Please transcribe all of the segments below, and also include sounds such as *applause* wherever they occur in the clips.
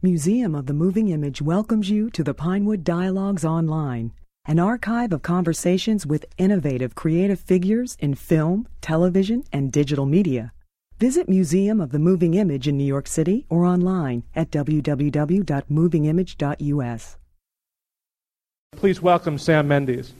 Museum of the Moving Image welcomes you to the Pinewood Dialogues Online, an archive of conversations with innovative creative figures in film, television, and digital media. Visit Museum of the Moving Image in New York City or online at www.movingimage.us. Please welcome Sam Mendes.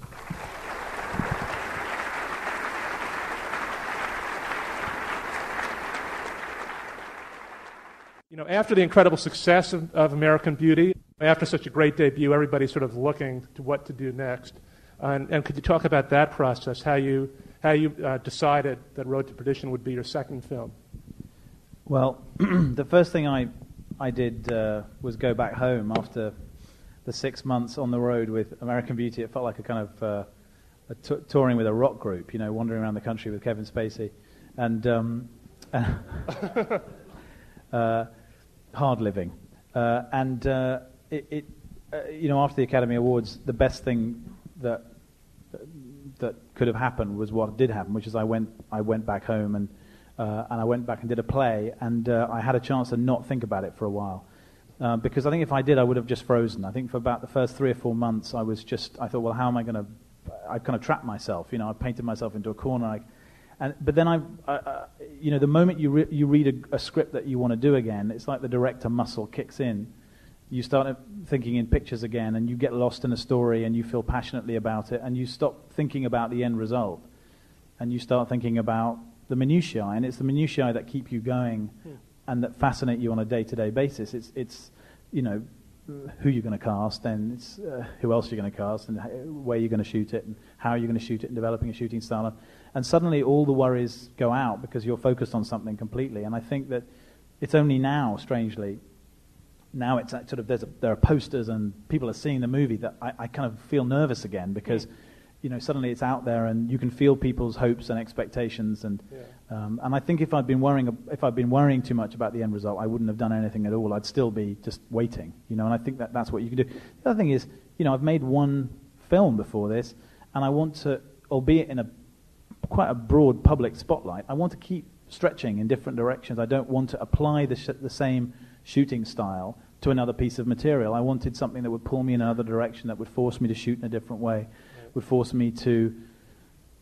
Know, after the incredible success of, of, American Beauty, after such a great debut, everybody's sort of looking to what to do next. And, and could you talk about that process, how you, how you uh, decided that Road to Perdition would be your second film? Well, *clears throat* the first thing I, I did uh, was go back home after the six months on the road with American Beauty. It felt like a kind of uh, a t- touring with a rock group, you know, wandering around the country with Kevin Spacey. And um, *laughs* uh, hard living. Uh, and uh, it, it uh, you know, after the Academy Awards, the best thing that that could have happened was what did happen, which is I went I went back home and uh, and I went back and did a play, and uh, I had a chance to not think about it for a while. Uh, because I think if I did, I would have just frozen. I think for about the first three or four months, I was just, I thought, well, how am I going to, I kind of trapped myself. You know, I painted myself into a corner. I, and, but then I, uh, you know, the moment you, re- you read a, a, script that you want to do again, it's like the director muscle kicks in. You start thinking in pictures again, and you get lost in a story, and you feel passionately about it, and you stop thinking about the end result, and you start thinking about the minutiae, and it's the minutiae that keep you going, hmm. and that fascinate you on a day-to-day basis. It's, it's, you know, who you're going to cast, and it's uh, who else you're going to cast, and where you're going to shoot it, and how you're going to shoot it, and developing a shooting style. And suddenly all the worries go out because you're focused on something completely. And I think that it's only now, strangely, now it's sort of there's a, there are posters and people are seeing the movie that I, I kind of feel nervous again because mm. you know suddenly it's out there and you can feel people's hopes and expectations and yeah. um, and I think if I'd been worrying if I'd been worrying too much about the end result I wouldn't have done anything at all I'd still be just waiting you know and I think that that's what you can do the other thing is you know I've made one film before this and I want to albeit in a quite a broad public spotlight. I want to keep stretching in different directions. I don't want to apply the, sh- the same shooting style to another piece of material. I wanted something that would pull me in another direction, that would force me to shoot in a different way, would force me to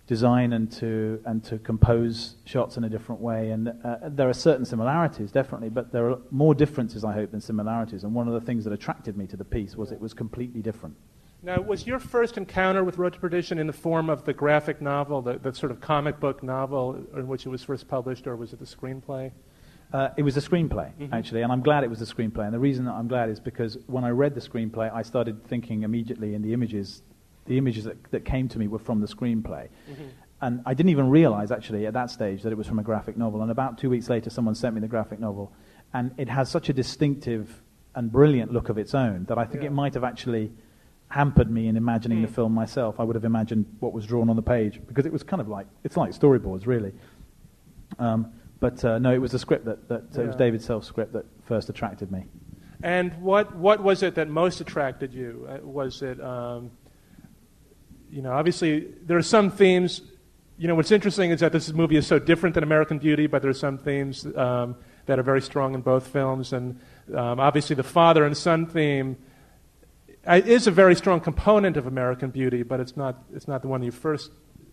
design and to and to compose shots in a different way. And uh, there are certain similarities, definitely, but there are more differences, I hope, than similarities. And one of the things that attracted me to the piece was it was completely different. Now, was your first encounter with Road to Perdition in the form of the graphic novel, the, the sort of comic book novel in which it was first published, or was it the screenplay? Uh, it was a screenplay, mm-hmm. actually, and I'm glad it was a screenplay. And the reason that I'm glad is because when I read the screenplay, I started thinking immediately in the images. The images that, that came to me were from the screenplay. Mm-hmm. And I didn't even realize, actually, at that stage, that it was from a graphic novel. And about two weeks later, someone sent me the graphic novel. And it has such a distinctive and brilliant look of its own that I think yeah. it might have actually hampered me in imagining mm. the film myself. I would have imagined what was drawn on the page because it was kind of like it's like storyboards, really. Um, but uh, no, it was the script that, that yeah. it was David Self's script that first attracted me. And what what was it that most attracted you? Uh, was it um, you know obviously there are some themes. You know what's interesting is that this movie is so different than American Beauty, but there are some themes um, that are very strong in both films, and um, obviously the father and son theme is a very strong component of American Beauty, but it's not, it's not the one you first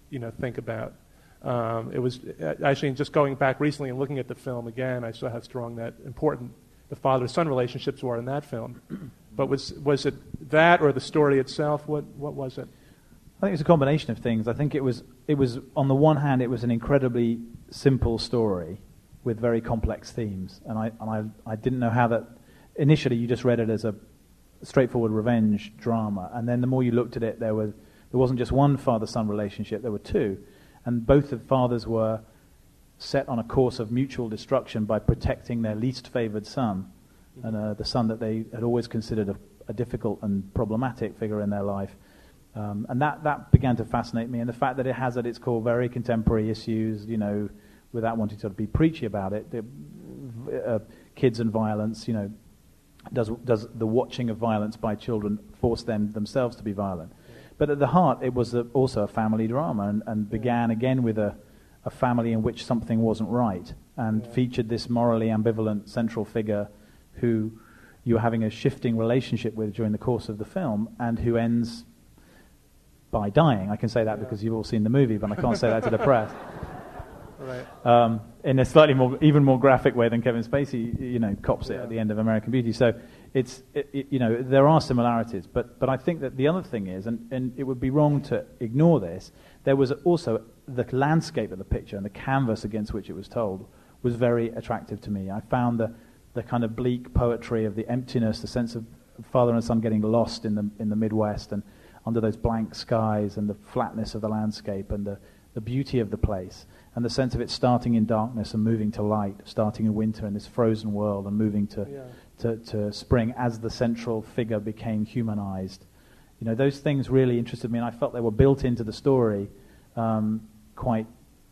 you know, think about. Um, it was uh, actually just going back recently and looking at the film again, I saw how strong that important the father son relationships were in that film. *clears throat* But was, was it that or the story itself? What, what was it? I think it was a combination of things. I think it was, it was, on the one hand, it was an incredibly simple story with very complex themes. And I, and I, I didn't know how that. Initially, you just read it as a straightforward revenge drama. And then the more you looked at it, there, was, there wasn't just one father son relationship, there were two. And both the fathers were set on a course of mutual destruction by protecting their least favored son, and uh, the son that they had always considered a, a difficult and problematic figure in their life. Um, and that, that began to fascinate me. And the fact that it has at its core very contemporary issues, you know, without wanting to be preachy about it, the, uh, kids and violence, you know, does, does the watching of violence by children force them themselves to be violent? But at the heart, it was a, also a family drama and, and began again with a, a family in which something wasn't right and yeah. featured this morally ambivalent central figure who you're having a shifting relationship with during the course of the film, and who ends by dying. I can say that Yeah. because you've all seen the movie, but I can't say that to the press. *laughs* Right. Um, in a slightly more, even more graphic way than Kevin Spacey, you know, cops it Yeah. at the end of American Beauty. So it's, it, it, you know, there are similarities, but, but I think that the other thing is, and, and it would be wrong to ignore this, there was also the landscape of the picture and the canvas against which it was told was very attractive to me. I found the, the kind of bleak poetry of the emptiness, the sense of father and son getting lost in the, in the Midwest and under those blank skies and the flatness of the landscape and the, the beauty of the place and the sense of it starting in darkness and moving to light, starting in winter in this frozen world and moving to, Yeah. to, to spring as the central figure became humanized. You know, those things really interested me, and I felt they were built into the story um, quite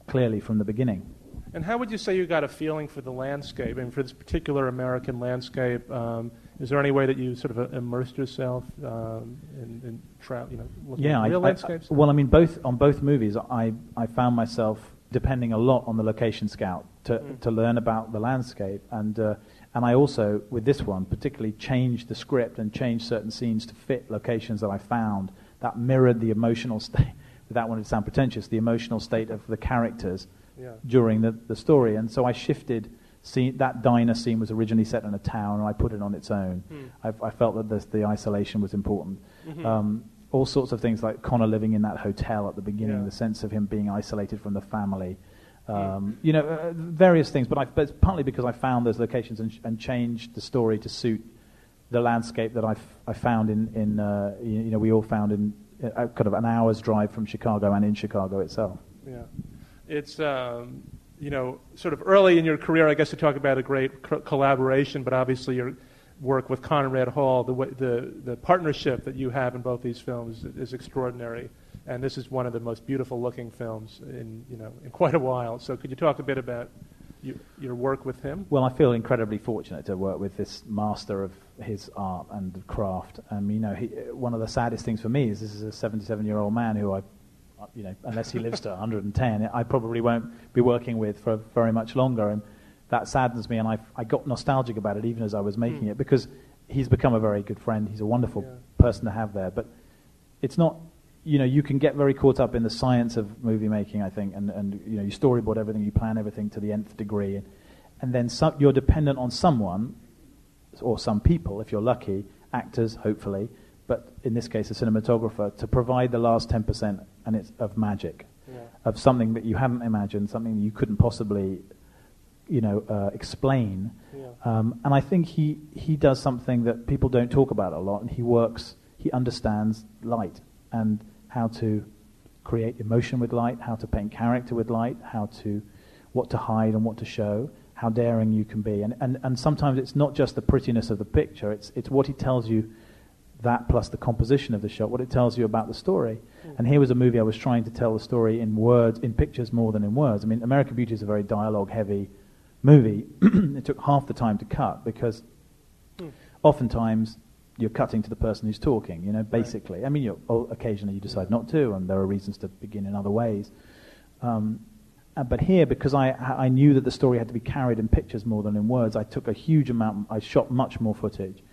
clearly from the beginning. And how would you say you got a feeling for the landscape and for this particular American landscape? Um, is there any way that you sort of uh, immersed yourself um, in, in tra- you know, looking Yeah, at real I- landscapes? well, I mean, both on both movies, I, I found myself depending a lot on the location scout to, Mm. to learn about the landscape, and uh, and I also with this one particularly changed the script and changed certain scenes to fit locations that I found that mirrored the emotional *laughs* state. Without wanting to sound pretentious, the emotional state of the characters yeah. during the, the story, and so I shifted. Scene, that diner scene was originally set in a town, and I put it on its own. Hmm. I, I felt that the, the isolation was important. Mhm. Um, all sorts of things like Connor living in that hotel at the beginning, Yeah. the sense of him being isolated from the family. Um, You know, uh, various things, but, I, but it's partly because I found those locations and, and changed the story to suit the landscape that I, f- I found in, in uh, you know, we all found in uh, kind of an hour's drive from Chicago and in Chicago itself. Yeah, it's um, you know sort of early in your career, I guess, to talk about a great co- collaboration, but obviously your work with Conrad Hall, the, the the partnership that you have in both these films is, extraordinary, and this is one of the most beautiful looking films in you know in quite a while. So could you talk a bit about you, your work with him? Well, I feel incredibly fortunate to work with this master of his art and craft. Um, you know, he, one of the saddest things for me is this is a 77-year-old man who I, you know, unless he lives to 110, I probably won't be working with for very much longer, and that saddens me. And I, I got nostalgic about it even as I was making Mm. it because he's become a very good friend. He's a wonderful Yeah. person to have there, but it's not. You know, you can get very caught up in the science of movie making, I think, and, and you know, you storyboard everything, you plan everything to the nth degree, and, and then some, you're dependent on someone or some people, if you're lucky, actors, hopefully, but in this case, a cinematographer, to provide the last 10% and it's of magic, Yeah. of something that you hadn't imagined, something you couldn't possibly, you know, uh, explain. Yeah. Um, and I think he, he does something that people don't talk about a lot, and he works, he understands light and how to create emotion with light, how to paint character with light, how to, what to hide and what to show, how daring you can be. And, and, and sometimes it's not just the prettiness of the picture, it's, it's what he tells you, that plus the composition of the shot, what it tells you about the story. And here was a movie I was trying to tell the story in words, in pictures more than in words. I mean, American Beauty is a very dialogue heavy movie. *clears throat* it took half the time to cut because Hmm. oftentimes you're cutting to the person who's talking, you know, basically. I mean, you're, occasionally you decide not to, and there are reasons to begin in other ways. Um, uh, but here, because I, I knew that the story had to be carried in pictures more than in words, I took a huge amount, I shot much more footage,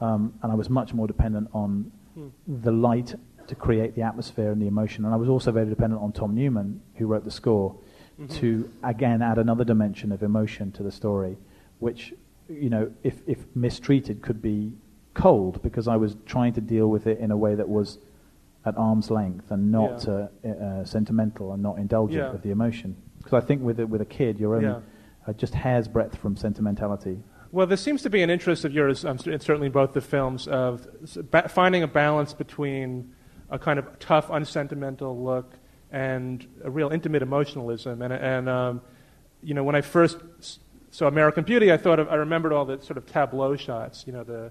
um, and I was much more dependent on Hmm. the light to create the atmosphere and the emotion. And I was also very dependent on Tom Newman, who wrote the score, Mhm. to again add another dimension of emotion to the story, which, you know, if, if mistreated, could be cold because I was trying to deal with it in a way that was at arm's length and not Yeah. uh, uh, sentimental and not indulgent Yeah. of the emotion. Because I think with a, with a kid, you're only Yeah. uh, just hair's breadth from sentimentality. Well, there seems to be an interest of yours, um, certainly in both the films, of finding a balance between a kind of tough, unsentimental look and a real intimate emotionalism. And, and um, you know, when I first saw American Beauty, I thought of, I remembered all the sort of tableau shots, you know, the,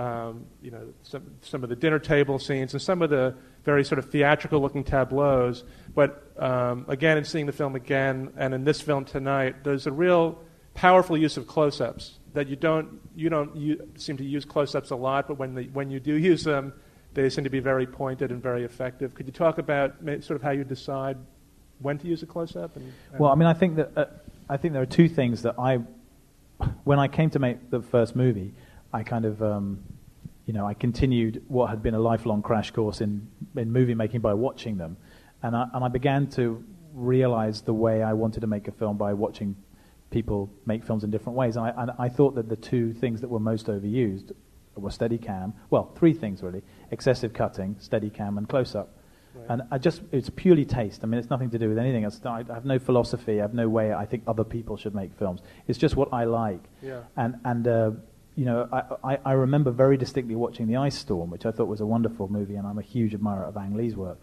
um, you know, some, some of the dinner table scenes and some of the very sort of theatrical looking tableaus. But um, again, in seeing the film again, and in this film tonight, there's a real powerful use of close-ups that you don't you don't you seem to use close-ups a lot, but when the, when you do use them, they seem to be very pointed and very effective. Could you talk about sort of how you decide when to use a close-up? And, and Well, I mean, I think that uh, I think there are two things that I, when I came to make the first movie, I kind of, um, you know, I continued what had been a lifelong crash course in, in movie making by watching them. And I, and I began to realize the way I wanted to make a film by watching people make films in different ways. And I, and I thought that the two things that were most overused were Steadicam. Well, three things really: excessive cutting, Steadicam, and close-up. Right. And I just, it's purely taste. I mean, it's nothing to do with anything else. I have no philosophy. I have no way I think other people should make films. It's just what I like. Yeah. And, and uh, you know, I, I, I remember very distinctly watching The Ice Storm, which I thought was a wonderful movie, and I'm a huge admirer of Ang Lee's work.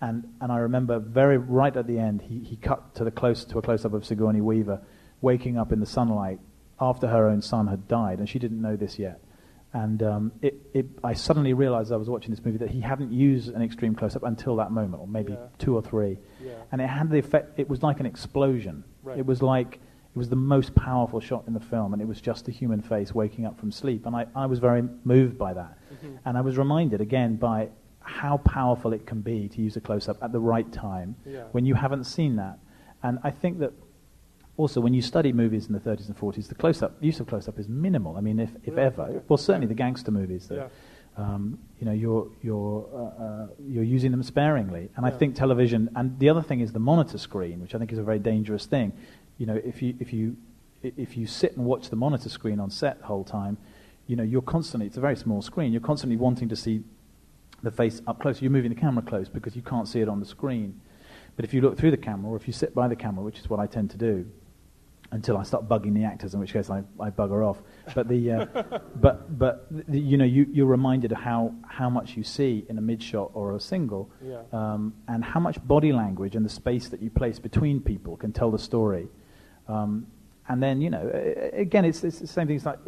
And, and I remember very right at the end, he, he cut to, the close, to a close-up of Sigourney Weaver waking up in the sunlight after her own son had died, and she didn't know this yet. And um, it, it, I suddenly realized I was watching this movie that he hadn't used an extreme close up until that moment, or maybe Yeah. two or three. Yeah. And it had the effect, it was like an explosion. Right. It was like, it was the most powerful shot in the film, and it was just a human face waking up from sleep. And I, I was very moved by that. Mm-hmm. And I was reminded again by how powerful it can be to use a close up at the right time Yeah. when you haven't seen that. And I think that also, when you study movies in the 30s and 40s, the close-up use of close-up is minimal. I mean, if, if Yeah, ever, well, certainly the gangster movies, that, um, you know, you're you're uh, uh, you're using them sparingly. And I think television, and the other thing is the monitor screen, which I think is a very dangerous thing. You know, if you if you if you sit and watch the monitor screen on set the whole time, you know, you're constantly. It's a very small screen. You're constantly wanting to see the face up close. You're moving the camera close because you can't see it on the screen. But if you look through the camera, or if you sit by the camera, which is what I tend to do, until I start bugging the actors, in which case I, I bugger off. But the, uh, *laughs* but but the, you know you you're reminded of how how much you see in a mid shot or a single, Yeah. um, and how much body language and the space that you place between people can tell the story. Um, and then you know again it's, it's the same thing. It's like,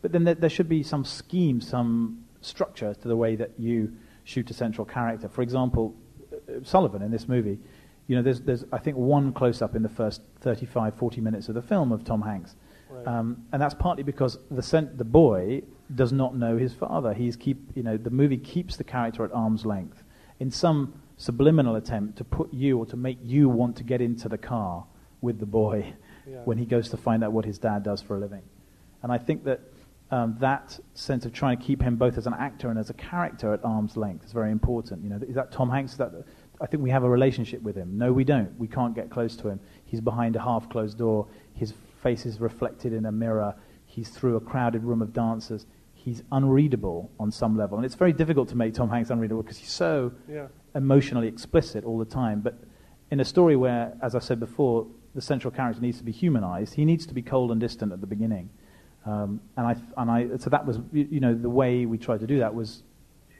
but then there, there should be some scheme, some structure to the way that you shoot a central character. For example, uh, Sullivan in this movie, you know, there's, there's I think one close up in the first 35, 40 minutes of the film of Tom Hanks, Right. um, and that's partly because the cent- the boy does not know his father. He's keep you know the movie keeps the character at arm's length in some subliminal attempt to put you or to make you want to get into the car with the boy *laughs* Yeah. when he goes to find out what his dad does for a living. And I think that um, that sense of trying to keep him both as an actor and as a character at arm's length is very important. You know, is that Tom Hanks? Is that I think we have a relationship with him. No, we don't. We can't get close to him. He's behind a half-closed door. His face is reflected in a mirror. He's through a crowded room of dancers. He's unreadable on some level, and it's very difficult to make Tom Hanks unreadable because he's so Yeah. emotionally explicit all the time. But in a story where, as I said before, the central character needs to be humanized, he needs to be cold and distant at the beginning. Um, and I, and I, so that was, you know, the way we tried to do that was,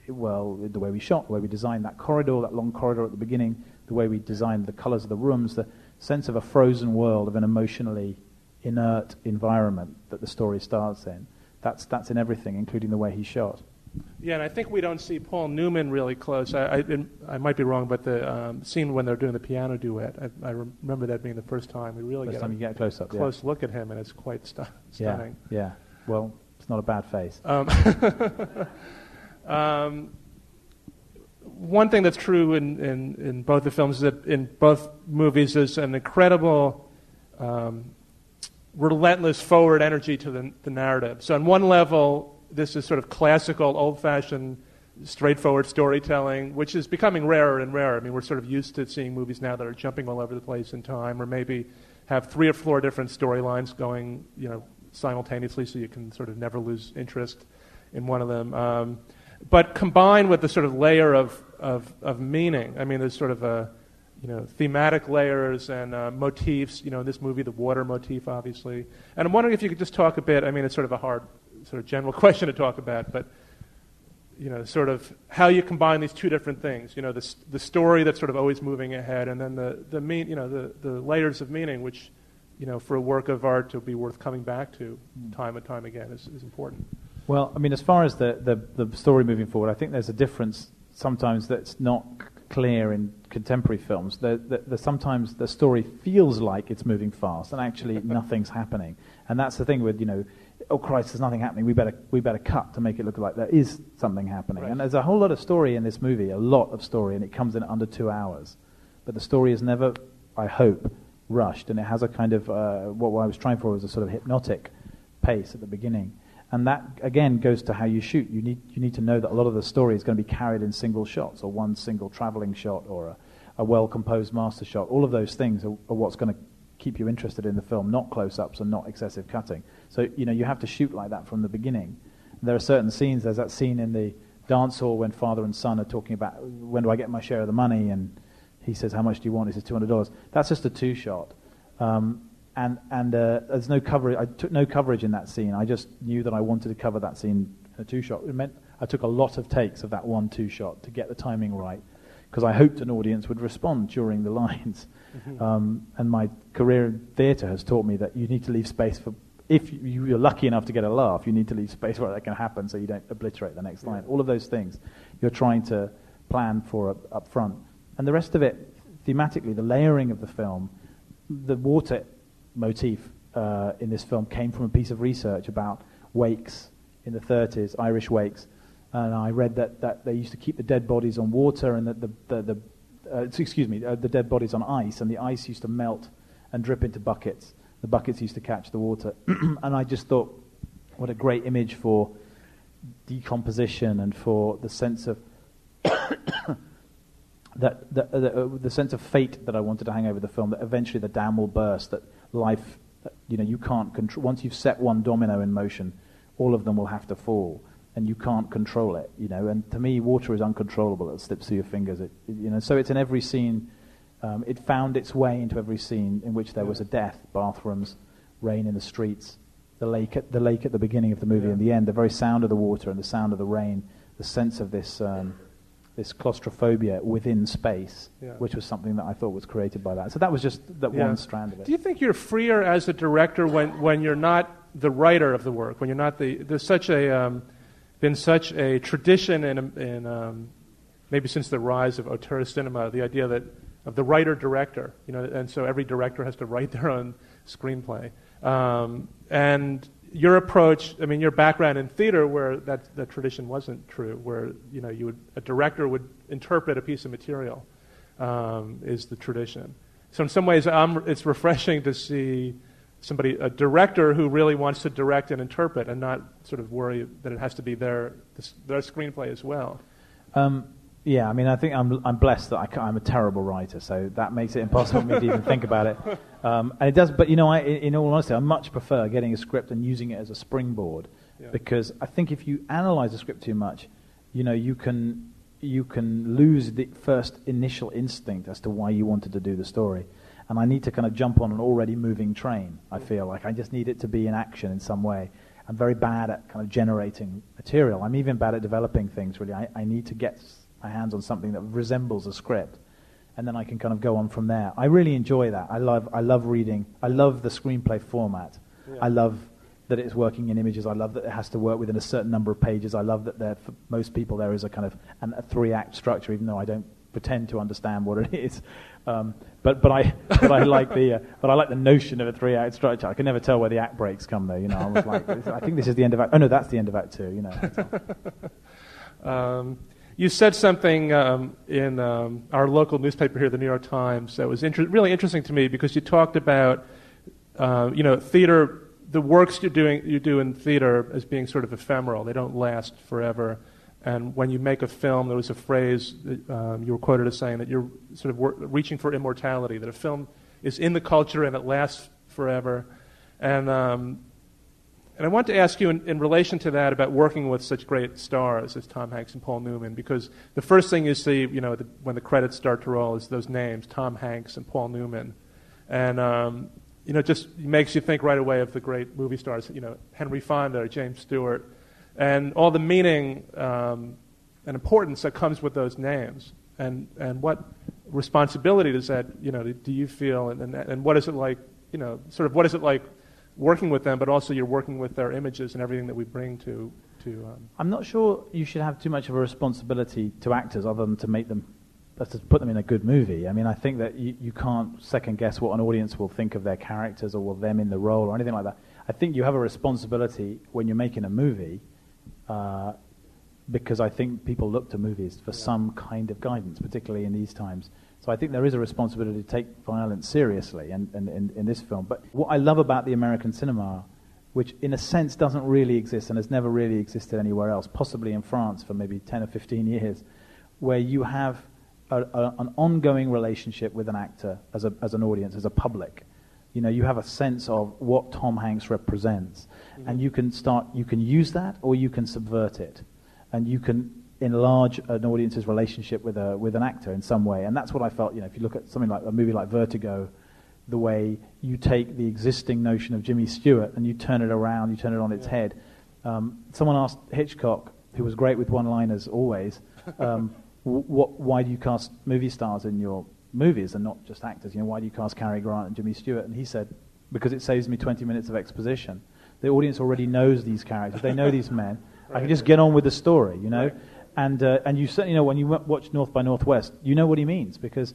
well, the way we shot, the way we designed that corridor, that long corridor at the beginning, the way we designed the colors of the rooms, the sense of a frozen world, of an emotionally inert environment that the story starts in. That's, that's in everything, including the way he shot. Yeah, and I think we don't see Paul Newman really close. I, I, I might be wrong, but the um, scene when they're doing the piano duet, I, I remember that being the first time we really First get time a you get a close up. close look at him, and it's quite stu- stunning. Yeah. yeah. Well, it's not a bad face. Um, *laughs* um, one thing that's true in, in, in both the films is that in both movies is an incredible, um, relentless forward energy to the, the narrative. So, on one level, this is sort of classical, old fashioned, straightforward storytelling, which is becoming rarer and rarer. I mean, we're sort of used to seeing movies now that are jumping all over the place in time, or maybe have three or four different storylines going, you know, simultaneously, so you can sort of never lose interest in one of them. Um, but combined with the sort of layer of, of, of meaning, I mean, there's sort of a, you know, thematic layers and uh, motifs. You know, in this movie, the water motif, obviously. And I'm wondering if you could just talk a bit. I mean, it's sort of a hard, sort of general *laughs* question to talk about, but you know, sort of how you combine these two different things. You know, the the story that's sort of always moving ahead, and then the the mean, you know, the the layers of meaning, which, you know, for a work of art to be worth coming back to time and time again is, is important. Well, I mean, as far as the, the, the story moving forward, I think there's a difference sometimes that's not c- clear in contemporary films. The, the, the, sometimes the story feels like it's moving fast, and actually *laughs* nothing's happening. And that's the thing with, you know, oh Christ, there's nothing happening. We better, we better cut to make it look like there is something happening. Right. And there's a whole lot of story in this movie, a lot of story, and it comes in under two hours. But the story is never, I hope, rushed, and it has a kind of, uh, what I was trying for was a sort of hypnotic pace at the beginning. And that, again, goes to how you shoot. You need, you need to know that a lot of the story is going to be carried in single shots, or one single traveling shot, or a, a well composed master shot. All of those things are, are what's going to keep you interested in the film, not close ups and not excessive cutting. So, you know, you have to shoot like that from the beginning. There are certain scenes, there's that scene in the dance hall when father and son are talking about when do I get my share of the money, and he says, How much do you want? He says, $200. That's just a two shot. Um, and and uh, there's no coverage. I took no coverage in that scene. I just knew that I wanted to cover that scene in a two shot. It meant I took a lot of takes of that one two shot to get the timing right because I hoped an audience would respond during the *laughs* lines. Mm-hmm. Um, and my career in theatre has taught me that you need to leave space for. If you're lucky enough to get a laugh, you need to leave space *laughs* where that can happen so you don't obliterate the next yeah. line. All of those things you're trying to plan for up, up front. And the rest of it, thematically, the layering of the film, the water motif uh, in this film came from a piece of research about wakes in the 30s, Irish wakes. And I read that, that they used to keep the dead bodies on water and that the, the, the uh, excuse me, uh, the dead bodies on ice, and the ice used to melt and drip into buckets. The buckets used to catch the water. *clears throat* and I just thought, what a great image for decomposition and for the sense of *coughs* that, the, uh, the sense of fate that I wanted to hang over the film. That eventually the dam will burst. That life, you know, you can't control. Once you've set one domino in motion, all of them will have to fall, and you can't control it. You know, and to me, water is uncontrollable. It slips through your fingers. It, you know, so it's in every scene. Um, it found its way into every scene in which there was a death, bathrooms, rain in the streets, the lake at the lake at the beginning of the movie, yeah. and the end. The very sound of the water and the sound of the rain, the sense of this. Um, this claustrophobia within space, yeah. which was something that I thought was created by that. So that was just that yeah. one strand of it. Do you think you're freer as a director when, when you're not the writer of the work, when you're not the there's such a um, been such a tradition in, in um, maybe since the rise of auteur cinema, the idea that of the writer director, you know, and so every director has to write their own screenplay. Um, and your approach, I mean, your background in theater, where that, that tradition wasn't true, where you know you would, a director would interpret a piece of material, um, is the tradition. So in some ways, I'm, it's refreshing to see somebody, a director who really wants to direct and interpret, and not sort of worry that it has to be their their screenplay as well. Um, yeah, I mean, I think I'm, I'm blessed that I am a terrible writer, so that makes it impossible for me to even think about it. *laughs* Um, and it does, but you know, I, in all honesty, I much prefer getting a script and using it as a springboard yeah. because I think if you analyze a script too much, you know, you can you can lose the first initial instinct as to why you wanted to do the story. And I need to kind of jump on an already moving train. I feel like I just need it to be in action in some way. I'm very bad at kind of generating material. I'm even bad at developing things. Really, I, I need to get my hands on something that resembles a script, and then I can kind of go on from there. I really enjoy that. I love, I love reading. I love the screenplay format. Yeah. I love that it's working in images. I love that it has to work within a certain number of pages. I love that there, for most people there is a kind of an, a three-act structure, even though I don't pretend to understand what it *laughs* is. Um, but but I but I like the uh, but I like the notion of a three-act structure. I can never tell where the act breaks come though. You know, I was like, *laughs* I think this is the end of act. Oh no, that's the end of act two. You know. *laughs* um, you said something um, in um, our local newspaper here, the New York Times, that was inter- really interesting to me because you talked about, uh, you know, theater, the works you're doing, you do in theater as being sort of ephemeral. They don't last forever. And when you make a film, there was a phrase that, um, you were quoted as saying that you're sort of wor- reaching for immortality, that a film is in the culture and it lasts forever. And um, and I want to ask you, in, in, relation to that, about working with such great stars as Tom Hanks and Paul Newman, because the first thing you see, you know, the, when the credits start to roll, is those names, Tom Hanks and Paul Newman, and um, you know, it just makes you think right away of the great movie stars, you know, Henry Fonda, or James Stewart, and all the meaning um, and importance that comes with those names, and and what responsibility does that, you know, do you feel, and and, and what is it like, you know, sort of what is it like working with them, but also you're working with their images and everything that we bring to. to um, I'm not sure you should have too much of a responsibility to actors other than to make them, to put them in a good movie. I mean, I think that you, you can't second guess what an audience will think of their characters or will them in the role or anything like that. I think you have a responsibility when you're making a movie. Uh, because I think people look to movies for yeah. some kind of guidance, particularly in these times. So I think there is a responsibility to take violence seriously and, and, in, in this film. But what I love about the American cinema which in a sense doesn't really exist and has never really existed anywhere else, possibly in France for maybe 10 or 15 years, where you have a, a, an ongoing relationship with an actor as, a, as an audience, as a public. You know, you have a sense of what Tom Hanks represents, mm-hmm. and you can start, you can use that or you can subvert it, and you can enlarge an audience's relationship with a with an actor in some way. And that's what I felt. You know, if you look at something like a movie like Vertigo, the way you take the existing notion of Jimmy Stewart and you turn it around, you turn it on its yeah. head. Um, someone asked Hitchcock, who was great with one-liners always, um, *laughs* what, why do you cast movie stars in your movies and not just actors? You know, why do you cast Cary Grant and Jimmy Stewart? And he said, because it saves me 20 minutes of exposition. The audience already knows these characters. They know these men. Right. I can just get on with the story, you know. Right. And uh, and you certainly know when you watch North by Northwest, you know what he means because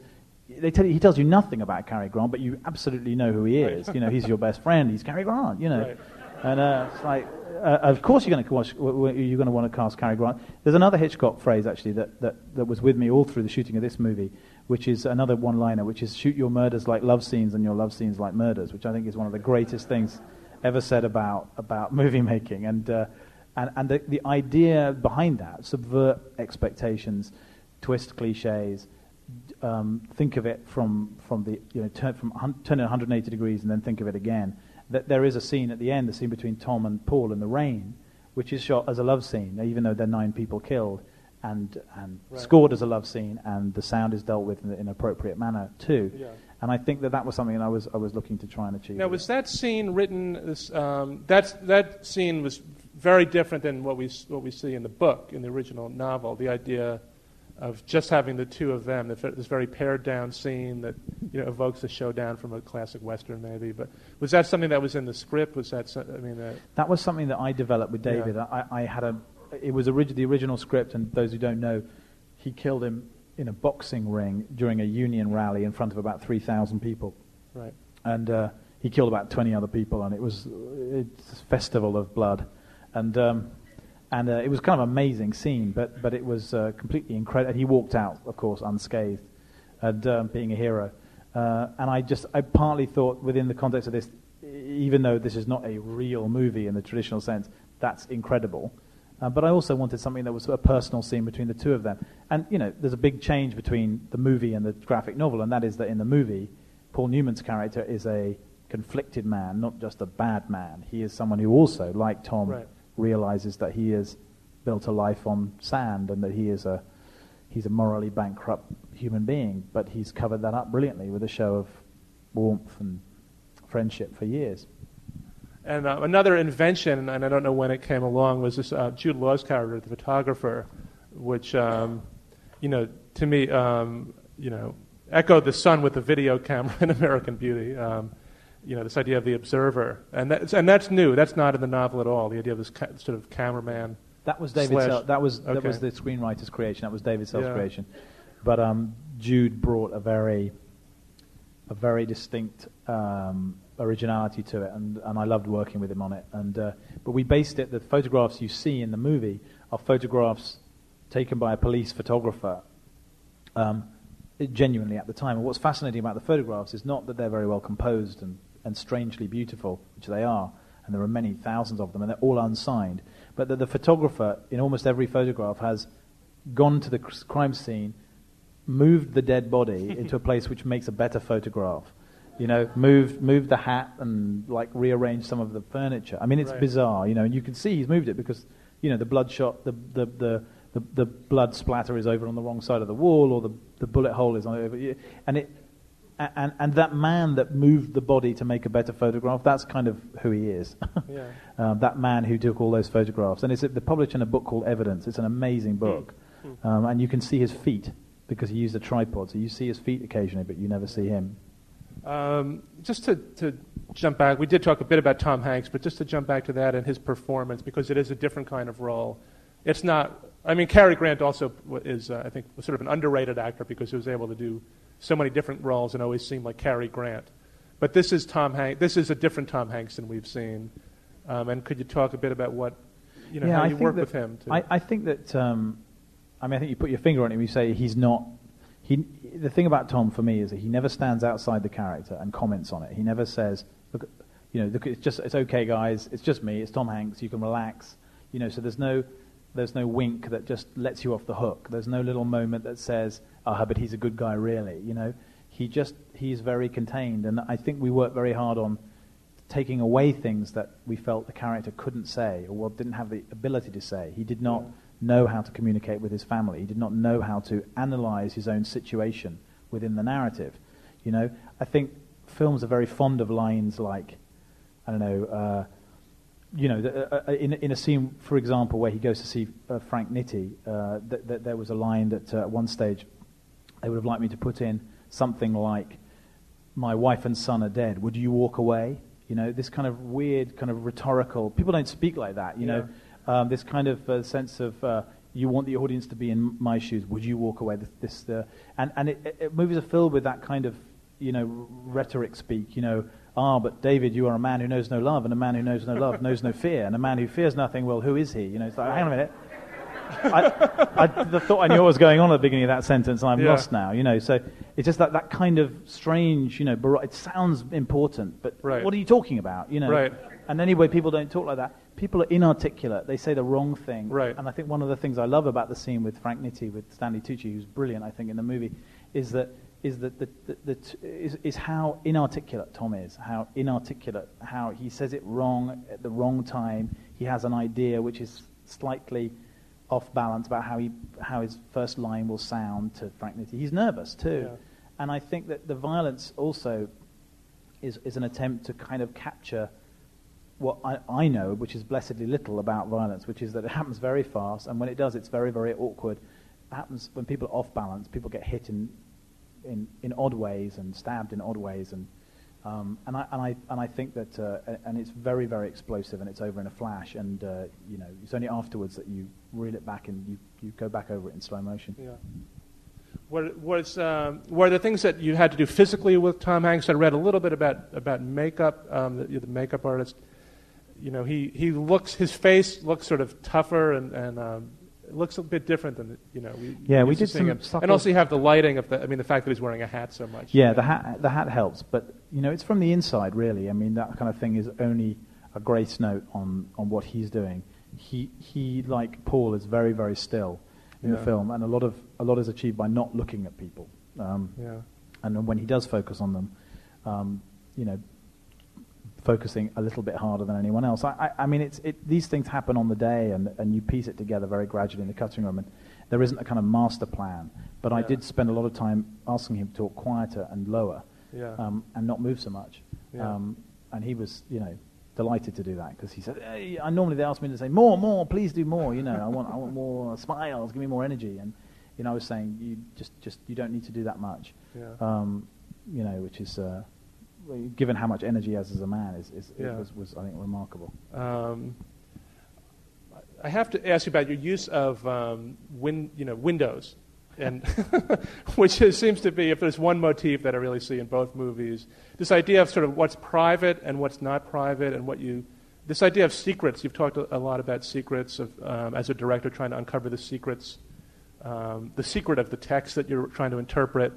they tell you, he tells you nothing about Cary Grant, but you absolutely know who he is. Right. You know, he's your best friend. He's Cary Grant. You know, right. and uh, it's like, uh, of course you're going to watch. You're going to want to cast Cary Grant. There's another Hitchcock phrase actually that, that that was with me all through the shooting of this movie, which is another one-liner, which is shoot your murders like love scenes and your love scenes like murders, which I think is one of the greatest things ever said about about movie making. And uh, and, and the, the idea behind that, subvert expectations, twist cliches, um, think of it from, from the, you know, turn, from, turn it 180 degrees and then think of it again. That there is a scene at the end, the scene between Tom and Paul in the rain, which is shot as a love scene, even though there are nine people killed, and, and right. scored as a love scene, and the sound is dealt with in an appropriate manner too. Yeah. And I think that that was something that I was, I was looking to try and achieve. Now, was that scene written, um, that's, that scene was very different than what we, what we see in the book, in the original novel. The idea of just having the two of them, this very pared down scene that you know evokes a showdown from a classic western, maybe. But was that something that was in the script? Was that I mean uh, that was something that I developed with David. Yeah. I, I, had a it was orig- the original script, and those who don't know, he killed him in a boxing ring during a union rally in front of about three thousand people. Right. And uh, he killed about twenty other people, and it was it's a festival of blood, and. Um, and uh, it was kind of an amazing scene, but, but it was uh, completely incredible. He walked out, of course, unscathed, and um, being a hero. Uh, and I just, I partly thought within the context of this, even though this is not a real movie in the traditional sense, that's incredible. Uh, but I also wanted something that was a personal scene between the two of them. And, you know, there's a big change between the movie and the graphic novel, and that is that in the movie, Paul Newman's character is a conflicted man, not just a bad man. He is someone who also, like Tom, right realizes that he has built a life on sand and that he is a he's a morally bankrupt human being. But he's covered that up brilliantly with a show of warmth and friendship for years. And uh, another invention, and I don't know when it came along, was this uh, Jude Law's character, the photographer, which, um, you know, to me, um, you know, echoed the son with the video *laughs* camera in American Beauty. Um, you know, this idea of the observer, and that's and that's new. That's not in the novel at all. The idea of this ca- sort of cameraman. That was David. Slash, that was okay. that was the screenwriter's creation. That was David Self's yeah. creation. But um, Jude brought a very, a very distinct um, originality to it, and, and I loved working with him on it. And uh, but we based it. The photographs you see in the movie are photographs taken by a police photographer. Um, genuinely at the time. And what's fascinating about the photographs is not that they're very well composed and and strangely beautiful, which they are, and there are many thousands of them, and they're all unsigned. But that the photographer in almost every photograph has gone to the crime scene, moved the dead body *laughs* into a place which makes a better photograph. You know, moved moved the hat and like rearranged some of the furniture. I mean, it's right. bizarre. You know, and you can see he's moved it because you know the bloodshot, the the the the, the blood splatter is over on the wrong side of the wall, or the, the bullet hole is on over. And it, and, and that man that moved the body to make a better photograph, that's kind of who he is. *laughs* yeah. um, that man who took all those photographs. And it's the published in a book called Evidence. It's an amazing hmm. book. Mm. Um, and you can see his feet because he used a tripod. So you see his feet occasionally, but you never see him. Um, just to, to jump back, we did talk a bit about Tom Hanks, but just to jump back to that and his performance, because it is a different kind of role. It's not, I mean, Cary Grant also is, uh, I think, sort of an underrated actor because he was able to do so many different roles and always seemed like Cary Grant. But this is Tom Hanks. This is a different Tom Hanks than we've seen. Um, and could you talk a bit about what, you know, yeah, how I you work that, with him? I, I, think that, um, I mean, I think you put your finger on it. You say he's not. He, the thing about Tom for me is that he never stands outside the character and comments on it. He never says, "Look, You know, look, it's just it's okay, guys. It's just me. It's Tom Hanks. You can relax. You know, so there's no there's no wink that just lets you off the hook. There's no little moment that says, "Ah, but he's a good guy, really." You know, he just he's very contained, and I think we work very hard on taking away things that we felt the character couldn't say or didn't have the ability to say. He did not yeah. know how to communicate with his family. He did not know how to analyze his own situation within the narrative. You know, I think films are very fond of lines like, I don't know, uh, you know, the, uh, uh, in, in a scene, for example, where he goes to see uh, Frank Nitti, uh, th- th- there was a line that uh, at one stage they would have liked me to put in something like, "My wife and son are dead. Would you walk away?" You know, this kind of weird, kind of rhetorical. People don't speak like that. You yeah. know, um, this kind of sense of you want the audience to be in my shoes. Would you walk away? This, this and and it, it, movies are filled with that kind of you know rhetoric speak. You know, ah, but David, you are a man who knows no love, and a man who knows no love knows no fear, and a man who fears nothing. Well, who is he? You know, it's like, hang on a minute. I, I the thought I knew what was going on at the beginning of that sentence, and I'm yeah. lost now. You know, so it's just that that kind of strange. You know, bar- it sounds important, but right. what are you talking about? You know, right. And anyway, people don't talk like that people are inarticulate. They say the wrong thing. Right. And I think one of the things I love about the scene with Frank Nitti, with Stanley Tucci, who's brilliant, I think, in the movie, is that is that the, the, the is, is how inarticulate Tom is, how inarticulate, how he says it wrong at the wrong time. He has an idea which is slightly off balance about how he how his first line will sound to Frank Nitti. He's nervous too, yeah. and I think that the violence also is is an attempt to kind of capture what I, I, know, which is blessedly little about violence, which is that it happens very fast, and when it does, it's very, very awkward. It happens when people are off balance, people get hit in, in, in odd ways and stabbed in odd ways, and, um, and, I, and, I, and I think that, uh, and it's very, very explosive, and it's over in a flash, and uh, you know, it's only afterwards that you reel it back and you, you go back over it in slow motion. Yeah. What was um, were the things that you had to do physically with Tom Hanks? I read a little bit about about makeup, um, the, the makeup artist you know, he, he looks, his face looks sort of tougher and, and um, looks a bit different than, you know, we Yeah, we did some And also you have the lighting of the, I mean, the fact that he's wearing a hat so much. Yeah, the hat, the hat helps, but, you know, it's from the inside, really. I mean, that kind of thing is only a grace note on, on what he's doing. He, he, like Paul, is very, very still in yeah. the film, and a lot, of, a lot is achieved by not looking at people. Um, yeah. And when he does focus on them, um, you know, focusing a little bit harder than anyone else. I, I, I mean, it's, it, these things happen on the day, and, and you piece it together very gradually in the cutting room. And there isn't a kind of master plan. But yeah. I did spend a lot of time asking him to talk quieter and lower, yeah. um, and not move so much. Yeah. Um, and he was, you know, delighted to do that because he said, hey, I normally they ask me to say more, more, please do more. You know, I want, I want more smiles, give me more energy. And you know, I was saying, you just, just, you don't need to do that much. Yeah. Um, you know, which is. Uh, given how much energy he has as a man, is, is yeah. was, was, I think, remarkable. Um, I have to ask you about your use of um, win, you know, windows, and *laughs* which is, seems to be, if there's one motif that I really see in both movies, this idea of sort of what's private and what's not private, and what you, this idea of secrets. You've talked a, lot about secrets of, um, as a director, trying to uncover the secrets, um, the secret of the text that you're trying to interpret.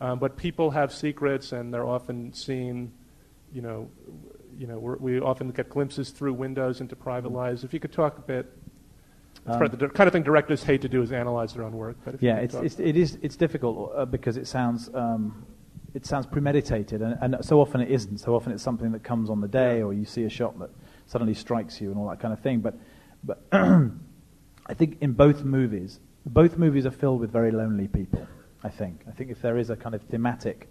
Um, but people have secrets, and they're often seen, you know, you know, we often get glimpses through windows into private mm-hmm. lives. If you could talk a bit. Um, the kind of thing directors hate to do is analyze their own work. But yeah, it's, it's, it is, it's difficult uh, because it sounds, um, it sounds premeditated, and, and, so often it isn't. So often it's something that comes on the day, yeah. or you see a shot that suddenly strikes you and all that kind of thing. But, but *clears throat* I think in both movies, both movies are filled with very lonely people. I think. I think if there is a kind of thematic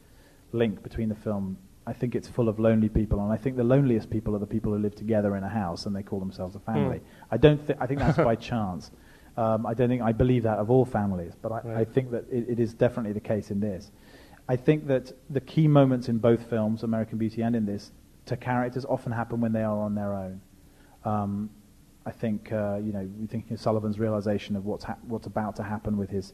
link between the film, I think it's full of lonely people, and I think the loneliest people are the people who live together in a house and they call themselves a family. Mm. I don't. Th- I think that's by *laughs* chance. Um, I don't think I believe that of all families, but I, right. I think that it, it is definitely the case in this. I think that the key moments in both films, American Beauty and in this, to characters often happen when they are on their own. Um, I think uh, you know, we think of Sullivan's realization of what's ha- what's about to happen with his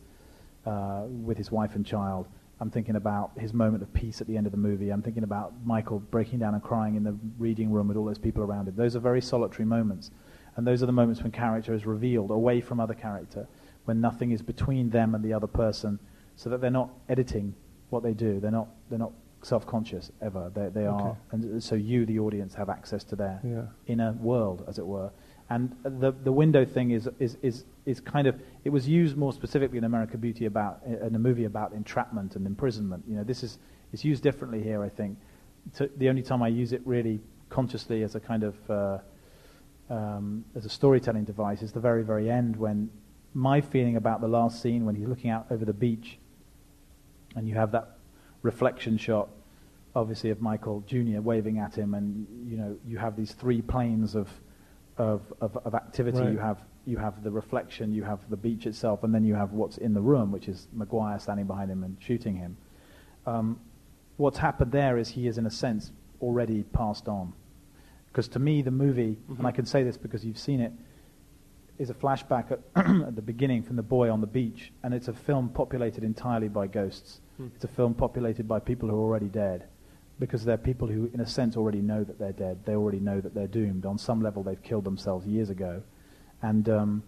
uh, with his wife and child. I'm thinking about his moment of peace at the end of the movie. I'm thinking about Michael breaking down and crying in the reading room with all those people around him. Those are very solitary moments. And those are the moments when character is revealed away from other character, when nothing is between them and the other person, so that they're not editing what they do. They're not, they're not self-conscious ever. They, they are, and so you, the audience, have access to their Yeah. inner world, as it were. And the the window thing is is is is kind of it was used more specifically in American Beauty about in a movie about entrapment and imprisonment. You know, this is it's used differently here. I think to, the only time I use it really consciously as a kind of uh, um, as a storytelling device is the very very end when my feeling about the last scene when he's looking out over the beach and you have that reflection shot obviously of Michael Jr. waving at him and you know you have these three planes of of, of, of activity. Right. you have you have the reflection you have the beach itself and then you have what's in the room which is Maguire standing behind him and shooting him. Um, what's happened there is he is in a sense already passed on. Because to me the movie and I can say this because you've seen it is a flashback at, *clears throat* at the beginning from the boy on the beach, and it's a film populated entirely by ghosts. It's a film populated by people who are already dead, because they're people who, in a sense, already know that they're dead. They already know that they're doomed. On some level, they've killed themselves years ago, and um,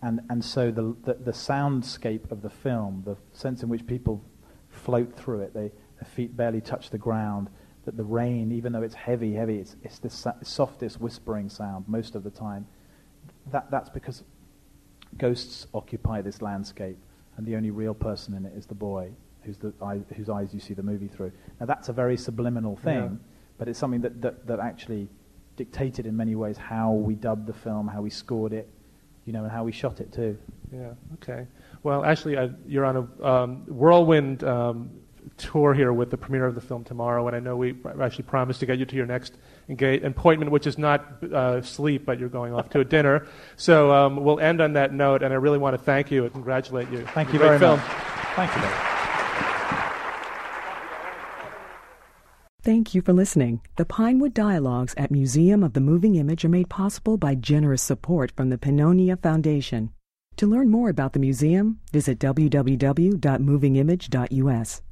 and and so the, the the soundscape of the film, the sense in which people float through it, they their feet barely touch the ground. That the rain, even though it's heavy, heavy, it's it's the softest whispering sound most of the time that, that's because ghosts occupy this landscape, and the only real person in it is the boy, who's the eye, whose eyes you see the movie through. Now, that's a very subliminal thing, Yeah. but it's something that, that, that actually dictated in many ways how we dubbed the film, how we scored it, you know, and how we shot it too. Yeah. Okay. Well, actually, I, you're on a um, whirlwind um, tour here with the premiere of the film tomorrow, and I know we actually promised to get you to your next engage- appointment, which is not uh, sleep, but you're going off to a *laughs* dinner. So um, we'll end on that note, and I really want to thank you and congratulate you. Thank you very film. much. Thank you. Thank you for listening. The Pinewood Dialogues at Museum of the Moving Image are made possible by generous support from the Pannonia Foundation. To learn more about the museum, visit www.movingimage.us.